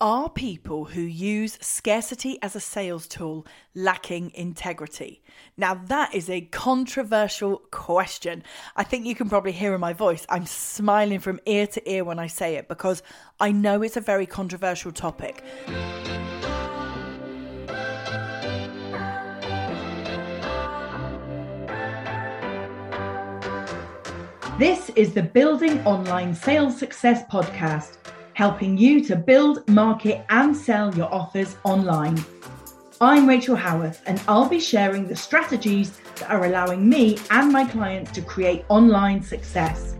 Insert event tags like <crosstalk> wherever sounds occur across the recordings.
Are people who use scarcity as a sales tool lacking integrity? Now, that is a controversial question. I think you can probably hear in my voice, I'm smiling from ear to ear when I say it because I know it's a very controversial topic. This is the Building Online Sales Success podcast helping you to build, market, and sell your offers online. I'm Rachel Howarth, and I'll be sharing the strategies that are allowing me and my clients to create online success.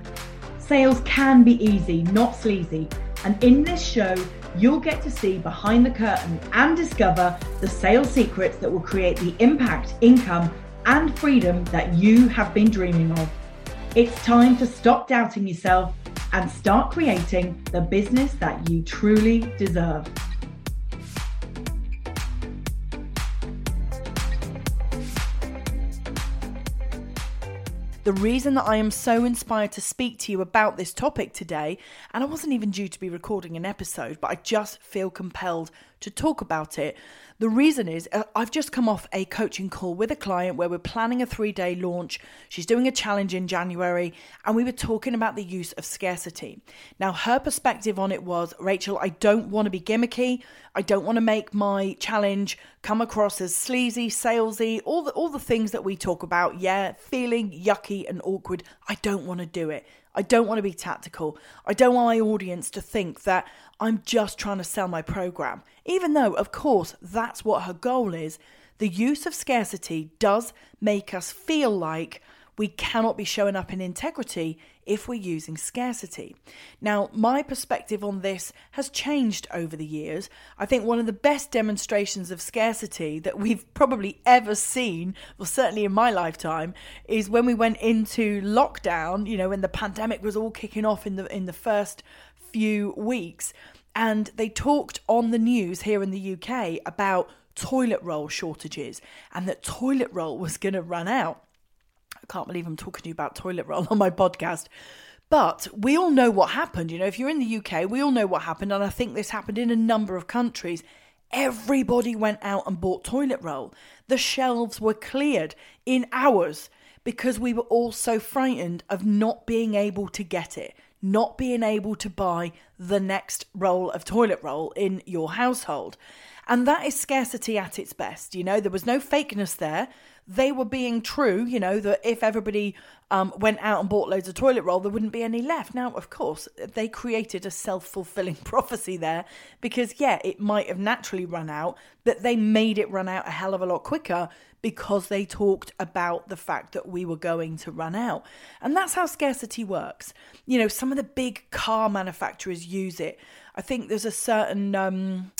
Sales can be easy, not sleazy, and in this show, you'll get to see behind the curtain and discover the sales secrets that will create the impact, income, and freedom that you have been dreaming of. It's time to stop doubting yourself and start creating the business that you truly deserve. The reason that I am so inspired to speak to you about this topic today, and I wasn't even due to be recording an episode, but I just feel compelled to talk about it. The reason is uh, I've just come off a coaching call with a client where we're planning a three day launch. She's doing a challenge in January, and we were talking about the use of scarcity. Now, her perspective on it was Rachel, I don't want to be gimmicky. I don't want to make my challenge come across as sleazy, salesy, all the, all the things that we talk about. Yeah, feeling yucky and awkward. I don't want to do it. I don't want to be tactical. I don't want my audience to think that I'm just trying to sell my program. Even though, of course, that's what her goal is, the use of scarcity does make us feel like we cannot be showing up in integrity if we're using scarcity. Now, my perspective on this has changed over the years. I think one of the best demonstrations of scarcity that we've probably ever seen, well, certainly in my lifetime, is when we went into lockdown, you know, when the pandemic was all kicking off in the in the first few weeks. And they talked on the news here in the UK about toilet roll shortages and that toilet roll was going to run out. I can't believe I'm talking to you about toilet roll on my podcast. But we all know what happened. You know, if you're in the UK, we all know what happened. And I think this happened in a number of countries. Everybody went out and bought toilet roll. The shelves were cleared in hours because we were all so frightened of not being able to get it not being able to buy the next roll of toilet roll in your household. And that is scarcity at its best. You know, there was no fakeness there. They were being true, you know, that if everybody um, went out and bought loads of toilet roll, there wouldn't be any left. Now, of course, they created a self fulfilling <laughs> prophecy there because, yeah, it might have naturally run out, but they made it run out a hell of a lot quicker because they talked about the fact that we were going to run out. And that's how scarcity works. You know, some of the big car manufacturers use it. I think there's a certain. Um,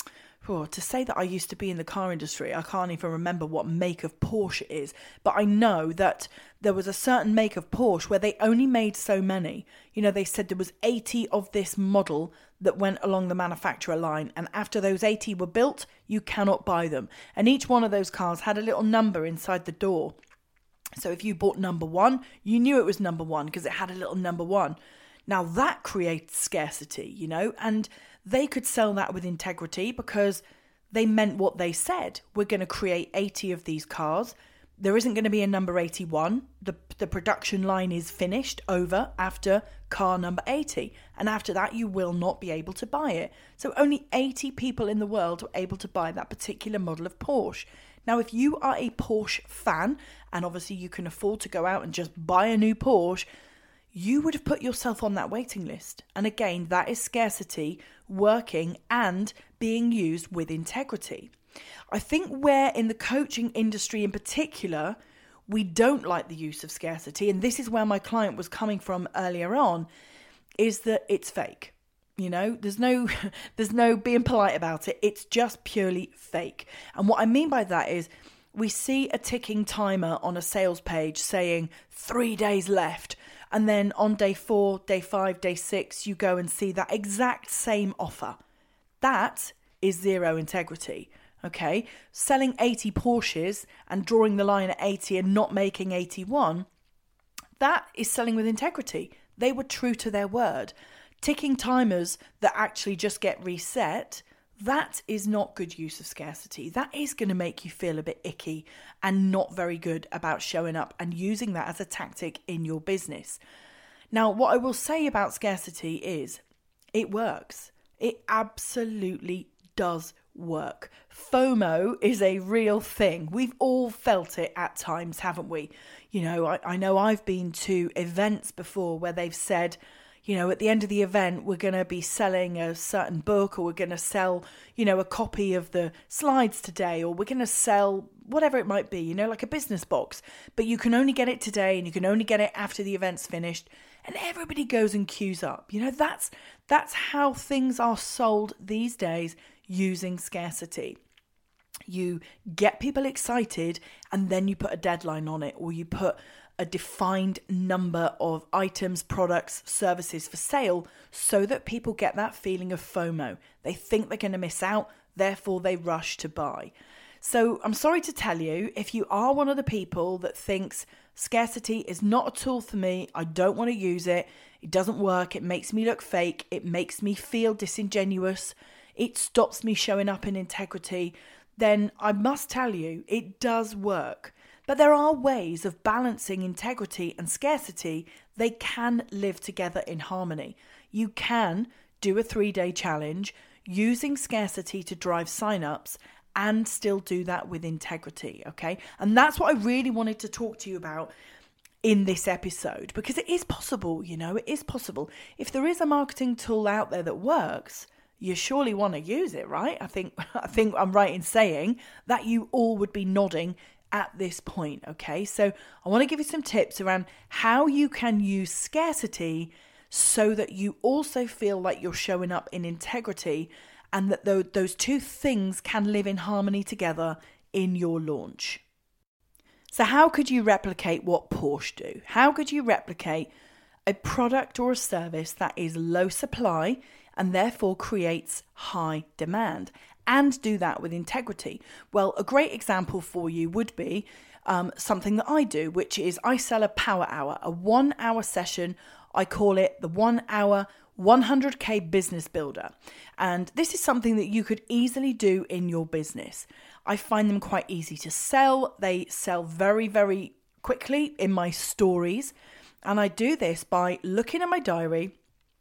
oh, to say that I used to be in the car industry, I can't even remember what make of Porsche is, but I know that there was a certain make of Porsche where they only made so many. You know, they said there was 80 of this model that went along the manufacturer line, and after those 80 were built, you cannot buy them. And each one of those cars had a little number inside the door. So if you bought number one, you knew it was number one because it had a little number one. Now that creates scarcity, you know, and they could sell that with integrity because they meant what they said. We're going to create 80 of these cars. There isn't going to be a number 81. The, the production line is finished over after car number 80. And after that, you will not be able to buy it. So only 80 people in the world were able to buy that particular model of Porsche. Now, if you are a Porsche fan, and obviously you can afford to go out and just buy a new Porsche, you would have put yourself on that waiting list. And again, that is scarcity working and being used with integrity. I think where in the coaching industry in particular, we don't like the use of scarcity, and this is where my client was coming from earlier on, is that it's fake. You know, there's no <laughs> there's no being polite about it. It's just purely fake. And what I mean by that is we see a ticking timer on a sales page saying 3 days left and then on day four, day five, day six, you go and see that exact same offer. That is zero integrity. Okay, selling 80 Porsches and drawing the line at 80 and not making 81, that is selling with integrity. They were true to their word. Ticking timers that actually just get reset, that is not good use of scarcity. That is going to make you feel a bit icky and not very good about showing up and using that as a tactic in your business. Now, what I will say about scarcity is it works. It absolutely does work. FOMO is a real thing. We've all felt it at times, haven't we? You know, I, I know I've been to events before where they've said, you know, at the end of the event, we're going to be selling a certain book, or we're going to sell, you know, a copy of the slides today, or we're going to sell whatever it might be, you know, like a business box. But you can only get it today and you can only get it after the event's finished. And everybody goes and queues up. You know, that's that's how things are sold these days using scarcity. You get people excited and then you put a deadline on it, or you put a defined number of items, products, services for sale so that people get that feeling of FOMO. They think they're going to miss out, therefore, they rush to buy. So, I'm sorry to tell you, if you are one of the people that thinks scarcity is not a tool for me, I don't want to use it, it doesn't work, it makes me look fake, it makes me feel disingenuous, it stops me showing up in integrity, then I must tell you, it does work. But there are ways of balancing integrity and scarcity. They can live together in harmony. You can do a three day challenge using scarcity to drive signups and still do that with integrity. Okay. And that's what I really wanted to talk to you about in this episode because it is possible, you know, it is possible. If there is a marketing tool out there that works, you surely want to use it, right? I think <laughs> I think I'm right in saying that you all would be nodding at this point, okay? So I want to give you some tips around how you can use scarcity so that you also feel like you're showing up in integrity and that those two things can live in harmony together in your launch. So, how could you replicate what Porsche do? How could you replicate a product or a service that is low supply and therefore creates high demand? And do that with integrity? Well, a great example for you would be um, something that I do, which is I sell a power hour, a one hour session. I call it the one hour 100k business builder. And this is something that you could easily do in your business. I find them quite easy to sell. They sell very, very quickly in my stories. And I do this by looking at my diary.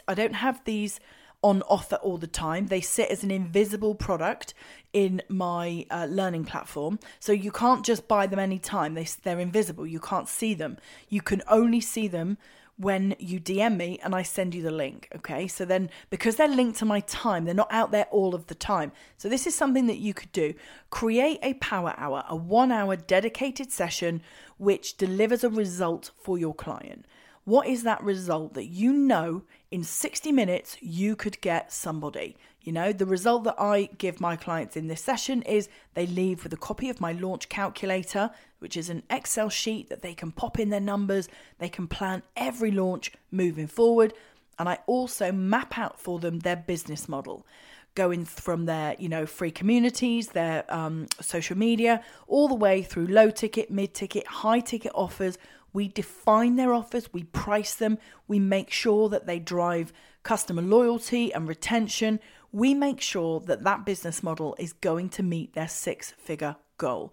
I don't have these on offer all the time. They sit as an invisible product in my uh, learning platform. So you can't just buy them anytime. They, they're invisible. You can't see them. You can only see them when you DM me and I send you the link. Okay. So then, because they're linked to my time, they're not out there all of the time. So, this is something that you could do. Create a power hour, a one hour dedicated session which delivers a result for your client. What is that result that you know in 60 minutes you could get somebody? You know, the result that I give my clients in this session is they leave with a copy of my launch calculator, which is an Excel sheet that they can pop in their numbers, they can plan every launch moving forward, and I also map out for them their business model going from their you know free communities their um, social media all the way through low ticket mid ticket high ticket offers we define their offers, we price them, we make sure that they drive customer loyalty and retention. We make sure that that business model is going to meet their six figure goal.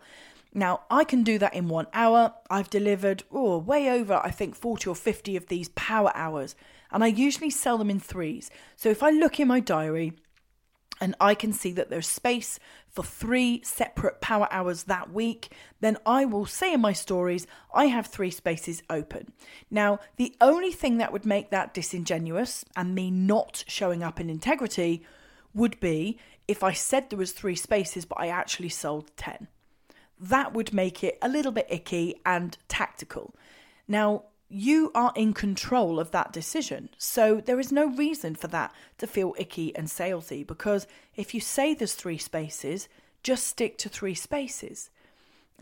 Now, I can do that in one hour. I've delivered oh, way over, I think, 40 or 50 of these power hours, and I usually sell them in threes. So if I look in my diary, and I can see that there's space for three separate power hours that week, then I will say in my stories, I have three spaces open. Now, the only thing that would make that disingenuous and me not showing up in integrity would be if I said there was three spaces but I actually sold 10. That would make it a little bit icky and tactical. Now, you are in control of that decision. So there is no reason for that to feel icky and salesy because if you say there's three spaces, just stick to three spaces.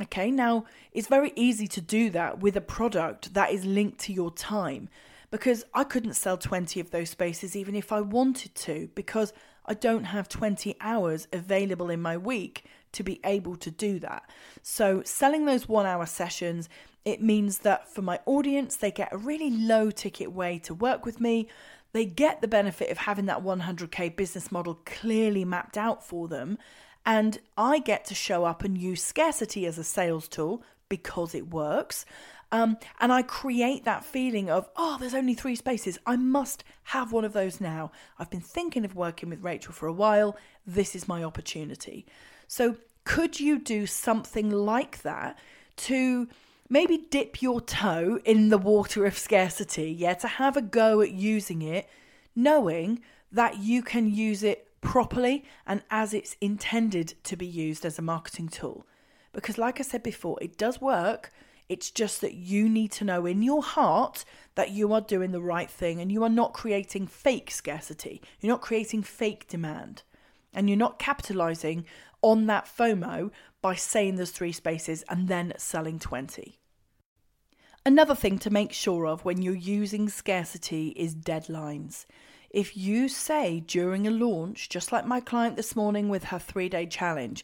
Okay, now it's very easy to do that with a product that is linked to your time because I couldn't sell 20 of those spaces even if I wanted to because I don't have 20 hours available in my week to be able to do that. So, selling those one hour sessions it means that for my audience, they get a really low ticket way to work with me. They get the benefit of having that 100k business model clearly mapped out for them. And I get to show up and use scarcity as a sales tool because it works. Um, and I create that feeling of, oh, there's only three spaces. I must have one of those now. I've been thinking of working with Rachel for a while. This is my opportunity. So, could you do something like that to maybe dip your toe in the water of scarcity? Yeah, to have a go at using it, knowing that you can use it properly and as it's intended to be used as a marketing tool. Because, like I said before, it does work it's just that you need to know in your heart that you are doing the right thing and you are not creating fake scarcity. You're not creating fake demand. And you're not capitalizing on that FOMO by saying there's three spaces and then selling 20. Another thing to make sure of when you're using scarcity is deadlines. If you say during a launch, just like my client this morning with her three day challenge,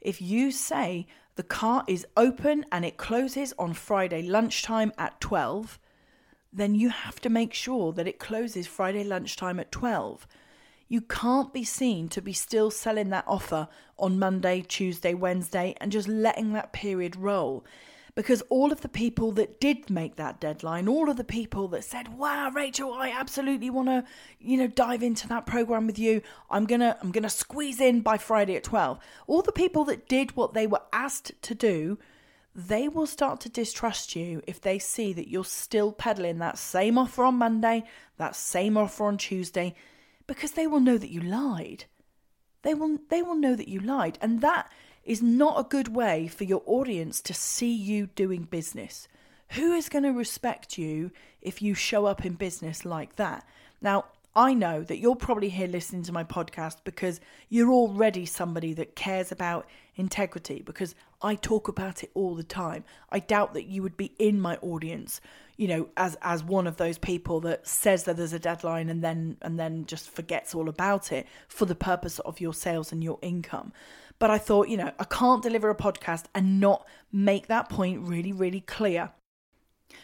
if you say the car is open and it closes on Friday lunchtime at 12, then you have to make sure that it closes Friday lunchtime at 12. You can't be seen to be still selling that offer on Monday, Tuesday, Wednesday, and just letting that period roll because all of the people that did make that deadline, all of the people that said, "Wow, Rachel, I absolutely want to, you know, dive into that program with you. I'm to I'm to squeeze in by Friday at 12." All the people that did what they were asked to do, they will start to distrust you if they see that you're still peddling that same offer on Monday, that same offer on Tuesday, because they will know that you lied. They will they will know that you lied, and that is not a good way for your audience to see you doing business. Who is going to respect you if you show up in business like that? Now, I know that you're probably here listening to my podcast because you're already somebody that cares about integrity because I talk about it all the time. I doubt that you would be in my audience, you know, as as one of those people that says that there's a deadline and then and then just forgets all about it for the purpose of your sales and your income. But I thought, you know, I can't deliver a podcast and not make that point really, really clear.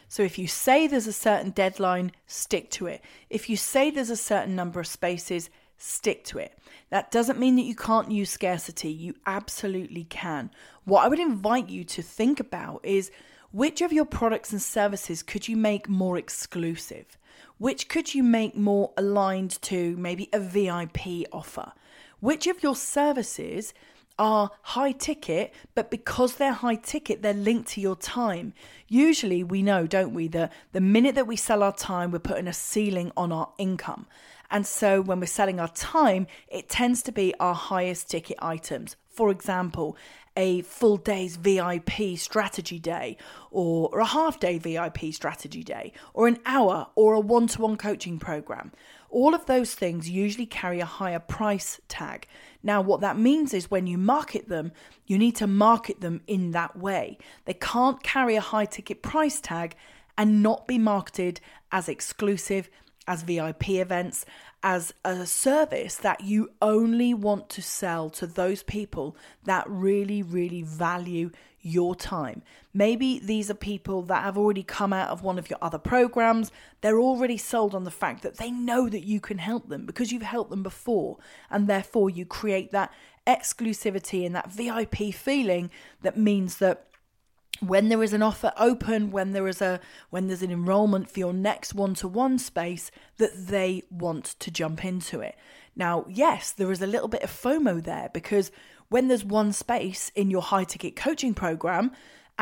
So if you say there's a certain deadline, stick to it. If you say there's a certain number of spaces, stick to it. That doesn't mean that you can't use scarcity. You absolutely can. What I would invite you to think about is which of your products and services could you make more exclusive? Which could you make more aligned to maybe a VIP offer? Which of your services are high ticket, but because they're high ticket, they're linked to your time. Usually, we know, don't we, that the minute that we sell our time, we're putting a ceiling on our income. And so, when we're selling our time, it tends to be our highest ticket items. For example, a full day's VIP strategy day, or a half day VIP strategy day, or an hour, or a one to one coaching program. All of those things usually carry a higher price tag. Now, what that means is when you market them, you need to market them in that way. They can't carry a high ticket price tag and not be marketed as exclusive, as VIP events, as a service that you only want to sell to those people that really, really value your time. Maybe these are people that have already come out of one of your other programs. They're already sold on the fact that they know that you can help them because you've helped them before. And therefore, you create that exclusivity and that VIP feeling that means that when there is an offer open when there is a when there's an enrollment for your next one-to-one space that they want to jump into it. Now yes there is a little bit of fomo there because when there's one space in your high ticket coaching program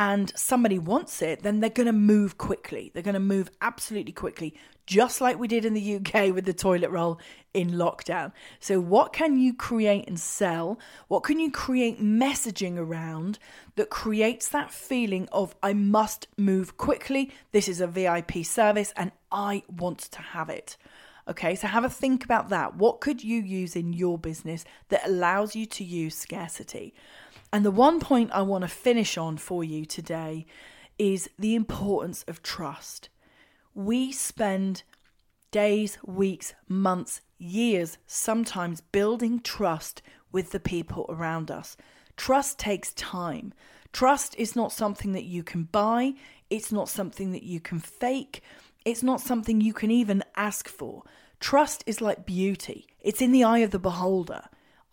and somebody wants it, then they're going to move quickly. They're going to move absolutely quickly, just like we did in the UK <laughs> with the toilet roll in lockdown. So, what can you create and sell? What can you create messaging around that creates that feeling of, I must move quickly? This is a VIP service and I want to have it. Okay, so have a think about that. What could you use in your business that allows you to use scarcity? And the one point I want to finish on for you today is the importance of trust. We spend days, weeks, months, years sometimes building trust with the people around us. Trust takes time. Trust is not something that you can buy, it's not something that you can fake, it's not something you can even ask for. Trust is like beauty, it's in the eye of the beholder.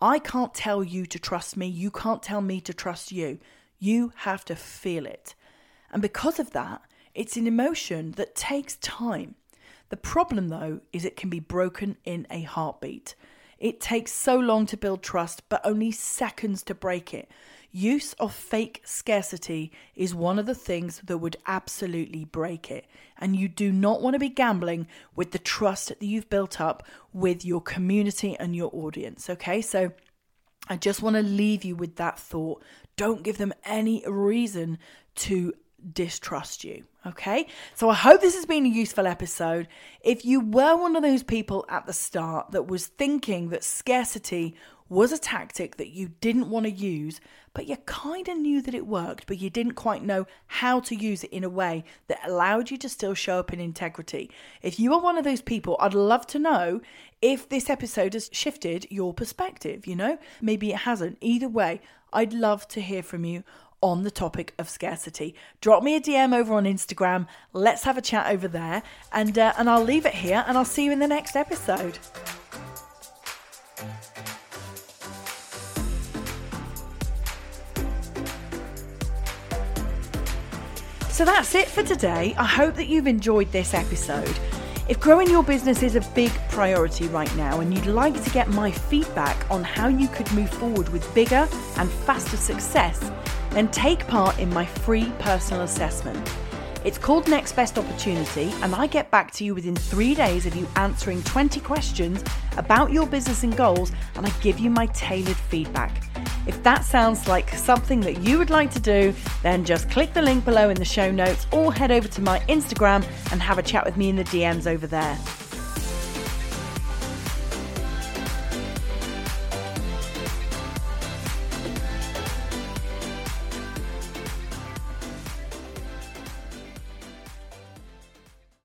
I can't tell you to trust me, you can't tell me to trust you. You have to feel it. And because of that, it's an emotion that takes time. The problem, though, is it can be broken in a heartbeat. It takes so long to build trust, but only seconds to break it. Use of fake scarcity is one of the things that would absolutely break it. And you do not want to be gambling with the trust that you've built up with your community and your audience. Okay, so I just want to leave you with that thought. Don't give them any reason to distrust you. Okay, so I hope this has been a useful episode. If you were one of those people at the start that was thinking that scarcity was a tactic that you didn't want to use, but you kind of knew that it worked, but you didn't quite know how to use it in a way that allowed you to still show up in integrity. If you are one of those people, I'd love to know if this episode has shifted your perspective, you know? Maybe it hasn't. Either way, I'd love to hear from you on the topic of scarcity. Drop me a DM over on Instagram. Let's have a chat over there, and uh, and I'll leave it here, and I'll see you in the next episode. So that's it for today. I hope that you've enjoyed this episode. If growing your business is a big priority right now and you'd like to get my feedback on how you could move forward with bigger and faster success, then take part in my free personal assessment. It's called Next Best Opportunity, and I get back to you within three days of you answering 20 questions about your business and goals, and I give you my tailored feedback. If that sounds like something that you would like to do, then just click the link below in the show notes or head over to my Instagram and have a chat with me in the DMs over there.